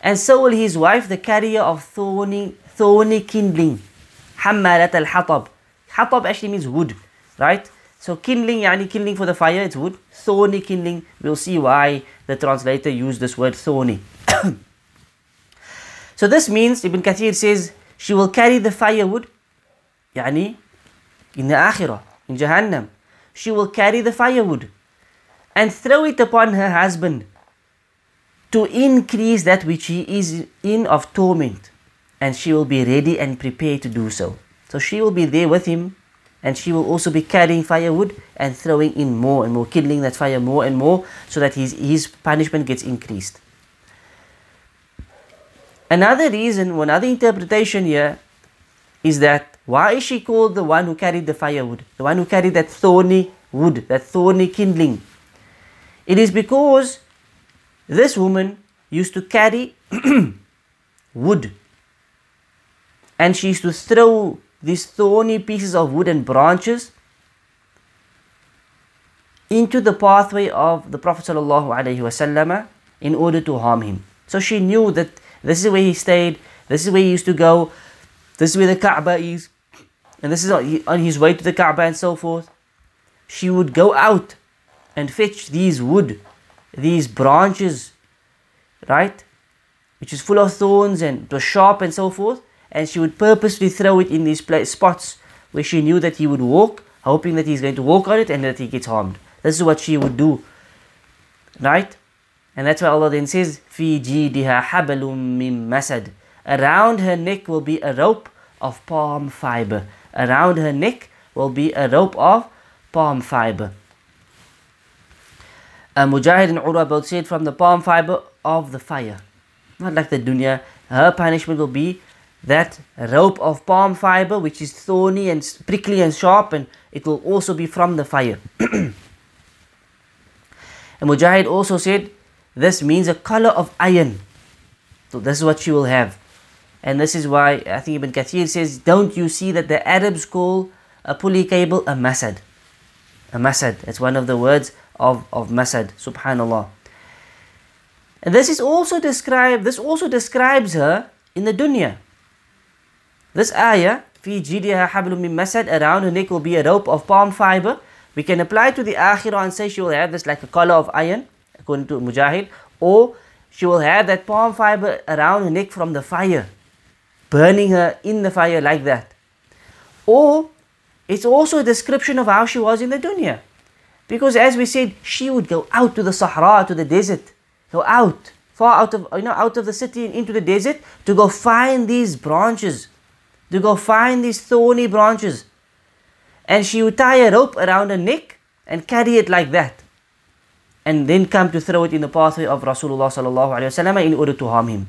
And so will his wife, the carrier of thorny, thorny kindling. حَمَّالَةَ الْحَطَبِ Hatab actually means wood, right? So kindling, yani kindling for the fire, it's wood. Thorny kindling, we'll see why the translator used this word thorny. So this means, Ibn Kathir says, she will carry the firewood, yani, in the akhirah, in Jahannam. She will carry the firewood and throw it upon her husband to increase that which he is in of torment. And she will be ready and prepared to do so. So she will be there with him and she will also be carrying firewood and throwing in more and more, kindling that fire more and more so that his, his punishment gets increased. Another reason, another interpretation here is that why is she called the one who carried the firewood, the one who carried that thorny wood, that thorny kindling? It is because this woman used to carry wood and she used to throw these thorny pieces of wood and branches into the pathway of the Prophet ﷺ in order to harm him. So she knew that this is where he stayed. This is where he used to go. This is where the Kaaba is and this is on his way to the Kaaba and so forth, she would go out and fetch these wood, these branches, right, which is full of thorns and was sharp and so forth, and she would purposely throw it in these place, spots where she knew that he would walk, hoping that he's going to walk on it and that he gets harmed. This is what she would do, right? And that's why Allah then says, "Fi jidiha habalum min masad." Around her neck will be a rope of palm fiber. Around her neck will be a rope of palm fiber. Uh, Mujahid and Urwa both said from the palm fiber of the fire. Not like the dunya. Her punishment will be that rope of palm fiber which is thorny and prickly and sharp and it will also be from the fire. and Mujahid also said this means a color of iron. So this is what she will have. And this is why I think Ibn Kathir says, don't you see that the Arabs call a pulley cable a masad? A masad. It's one of the words of, of masad. Subhanallah. And this is also described, this also describes her in the dunya. This ayah, fi jidiha hablum masad, around her neck will be a rope of palm fiber. We can apply to the akhirah and say she will have this like a collar of iron according to Mujahid, or she will have that palm fiber around her neck from the fire, burning her in the fire like that. Or it's also a description of how she was in the dunya. Because as we said, she would go out to the Sahara, to the desert, go out, far out of you know, out of the city and into the desert to go find these branches, to go find these thorny branches. And she would tie a rope around her neck and carry it like that. And then come to throw it in the pathway of Rasulullah in order to harm him.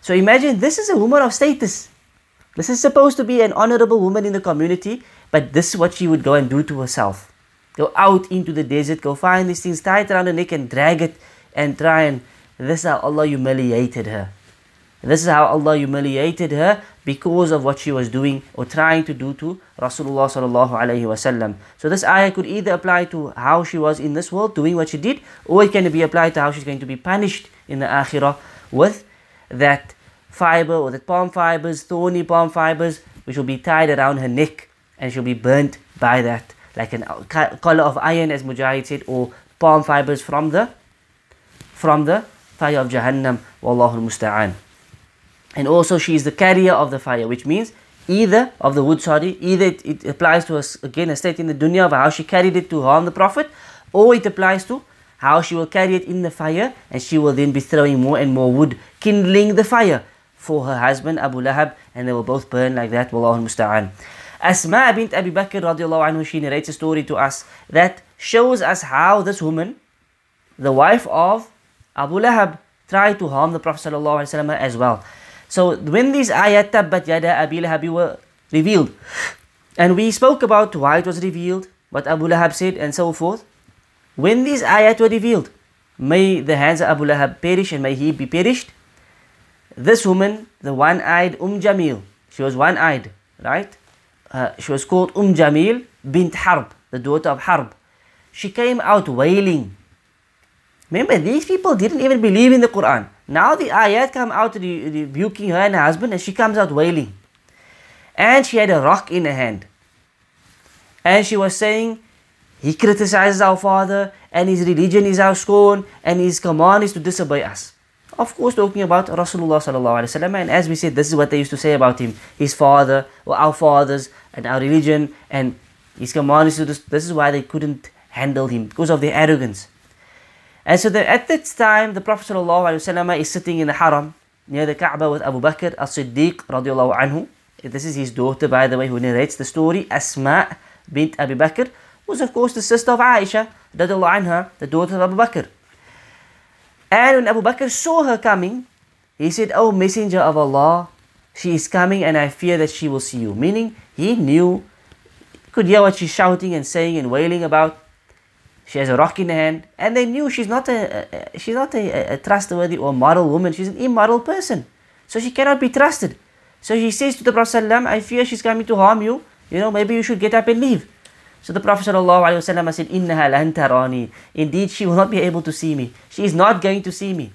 So imagine this is a woman of status. This is supposed to be an honorable woman in the community, but this is what she would go and do to herself. Go out into the desert, go find these things, tie it around her neck and drag it and try and this is how Allah humiliated her. This is how Allah humiliated her because of what she was doing or trying to do to Rasulullah sallallahu alaihi wasallam. So this ayah could either apply to how she was in this world doing what she did, or it can be applied to how she's going to be punished in the akhirah with that fiber or that palm fibers, thorny palm fibers, which will be tied around her neck and she'll be burnt by that, like a collar of iron, as Mujahid said, or palm fibers from the from the fire of Jahannam. Wallahu musta'an. And also she is the carrier of the fire, which means either of the wood, sorry, either it, it applies to us again a state in the dunya of how she carried it to harm the Prophet, or it applies to how she will carry it in the fire and she will then be throwing more and more wood, kindling the fire for her husband Abu Lahab, and they will both burn like that. Wallahu musta'an. Asma bint Abi Bakr radiallahu anhu, she narrates a story to us that shows us how this woman, the wife of Abu Lahab, tried to harm the Prophet sallallahu ﷺ as well. So when these ayat tabbat yada Abi Lahab were revealed, and we spoke about why it was revealed, what Abu Lahab said, and so forth. When these ayat were revealed, may the hands of Abu Lahab perish and may he be perished. This woman, the one-eyed Umm Jamil, she was one-eyed, right? Uh, she was called Umm Jamil bint Harb, the daughter of Harb. She came out wailing. Remember, these people didn't even believe in the Quran. Now the ayat come out rebuking her and her husband, and she comes out wailing. And she had a rock in her hand. And she was saying, He criticizes our father, and his religion is our scorn, and his command is to disobey us. Of course, talking about Rasulullah sallallahu alaihi wasallam, and as we said, this is what they used to say about him: his father, or our fathers, and our religion, and his command is to. This, this is why they couldn't handle him because of their arrogance. And so the, at this time, the Prophet sallallahu alaihi wasallam is sitting in the Haram near the Kaaba with Abu Bakr as-Siddiq radiallahu anhu. This is his daughter, by the way, who narrates the story, Asma bint Abu Bakr, was of course the sister of Aisha anha, the daughter of Abu Bakr. And when Abu Bakr saw her coming, he said, Oh Messenger of Allah, she is coming and I fear that she will see you. Meaning, he knew, could hear what she's shouting and saying and wailing about. She has a rock in her hand, and they knew she's not a, a she's not a, a, trustworthy or moral woman. She's an immoral person, so she cannot be trusted. So she says to the Prophet I fear she's coming to harm you. You know, maybe you should get up and leave. So the Prophet ﷺ said, Innaha lan tarani. Indeed, she will not be able to see me. She is not going to see me.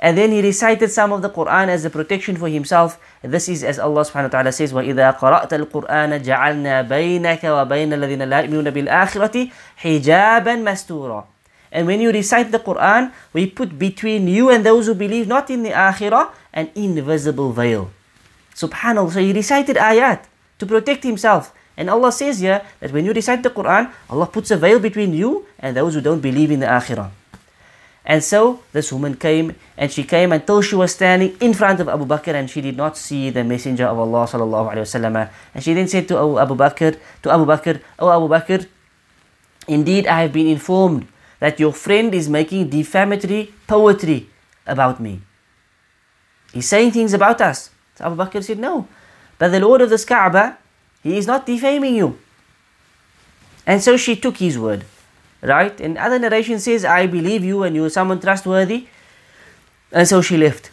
And then he recited some of the Quran as a protection for himself. This is as Allah subhanahu wa ta'ala says, وَإِذَا قَرَأْتَ الْقُرْآنَ جَعَلْنَا بَيْنَكَ وَبَيْنَ الَّذِينَ لَا يُؤْمِنُونَ بِالْآخِرَةِ حِجَابًا مَسْتُورًا And when you recite the Quran, we put between you and those who believe not in the Akhirah an invisible veil. Subhanallah. So he recited ayat to protect himself. And Allah says here that when you recite the Quran, Allah puts a veil between you and those who don't believe in the Akhirah. And so this woman came and she came until she was standing in front of Abu Bakr and she did not see the Messenger of Allah sallallahu. And she then said to Abu Bakr, to Abu Bakr, Oh Abu Bakr, indeed I have been informed that your friend is making defamatory poetry about me. He's saying things about us. So Abu Bakr said, No. But the Lord of this Kaaba, he is not defaming you. And so she took his word. Right? And other narration says, I believe you and you are someone trustworthy. And so she left.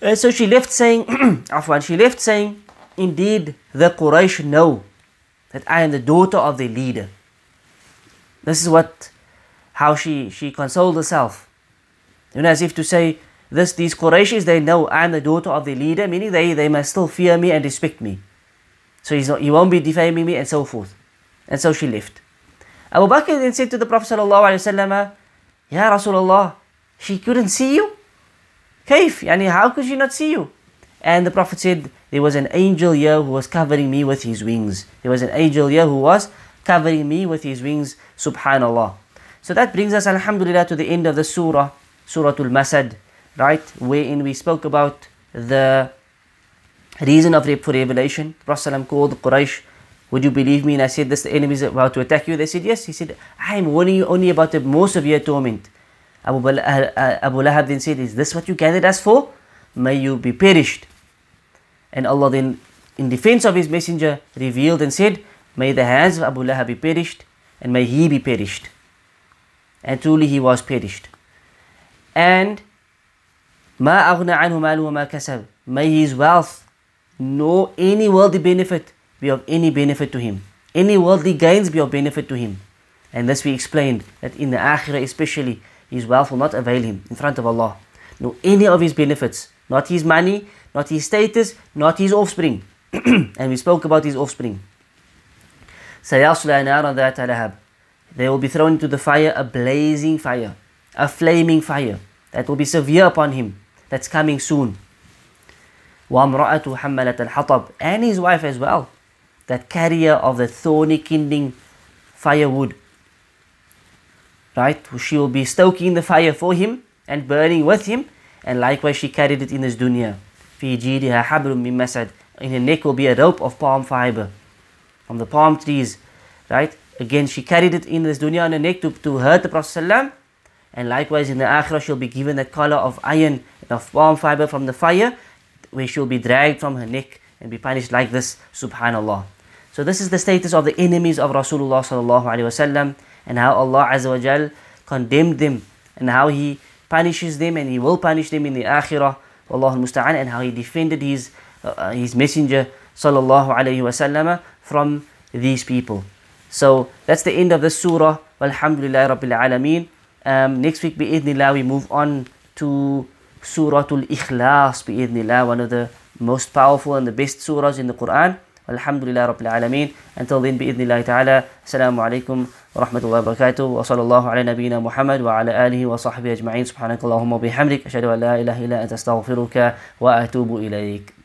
And so she left saying, Afwan, she left saying, Indeed, the Quraysh know that I am the daughter of the leader. This is what, how she, she consoled herself. You know, as if to say, this, these Qurayshis, they know I am the daughter of the leader, meaning they, they must still fear me and respect me. So he's not, he won't be defaming me and so forth. And so she left. Abu Bakr then said to the Prophet ﷺ, Ya Rasulullah, she couldn't see you? Kaif? Yani, how could she not see you? And the Prophet said, There was an angel here who was covering me with his wings. There was an angel here who was covering me with his wings. Subhanallah. So that brings us, Alhamdulillah, to the end of the surah, Al Masad, right? Wherein we spoke about the reason of for revelation. Prophet called Quraysh, Would you believe me? And I said, This the enemy is about to attack you. They said, Yes. He said, I am warning you only about the more severe torment. Abu, uh, uh, Abu Lahab then said, Is this what you gathered us for? May you be perished. And Allah then, in defense of His Messenger, revealed and said, May the hands of Abu Lahab be perished, and may he be perished. And truly he was perished. And ما أغنى عنه ماله وما كسب May his wealth nor any worldly benefit be of any benefit to him. Any worldly gains be of benefit to him. And this we explained that in the Akhirah especially, his wealth will not avail him in front of Allah. Nor any of his benefits. Not his money, not his status, not his offspring. and we spoke about his offspring. سيصلى نارا ذات لهب They will be thrown into the fire, a blazing fire, a flaming fire that will be severe upon him. That's coming soon. وامرأته حملة الحطب and his wife as well, that carrier of the thorny kindling firewood. Right? She will be stoking the fire for him and burning with him, and likewise she carried it in this dunya. في جيدها حبل من مسد In her neck will be a rope of palm fiber from the palm trees. Right? Again, she carried it in this dunya on her neck to, to hurt the Prophet ﷺ. And likewise in the akhirah, she'll be given that collar of iron of palm fiber from the fire, where she'll be dragged from her neck and be punished like this. Subhanallah. So this is the status of the enemies of Rasulullah sallallahu alaihi wasallam, and how Allah Azza wa Jal condemned them, and how He punishes them, and He will punish them in the akhirah. Wallahu musta'an, and how He defended His uh, His Messenger sallallahu alaihi wasallam from these people. So that's the end of the surah. Alhamdulillah Rabbil Alameen. Um, next week, bi'idhnillah, we move on to Suratul Ikhlas, bi'idhnillah, one of the most powerful and the best surahs in the Quran. Alhamdulillah Rabbil Alameen. Until then, bi'idhnillah ta'ala, Assalamu alaikum wa rahmatullahi wa barakatuh. Wa sallallahu ala nabiyyina Muhammad wa ala alihi wa sahbihi ajma'in. Subhanakallahumma bihamdik. Ashhadu an la ilaha illa anta astaghfiruka wa atubu ilayk.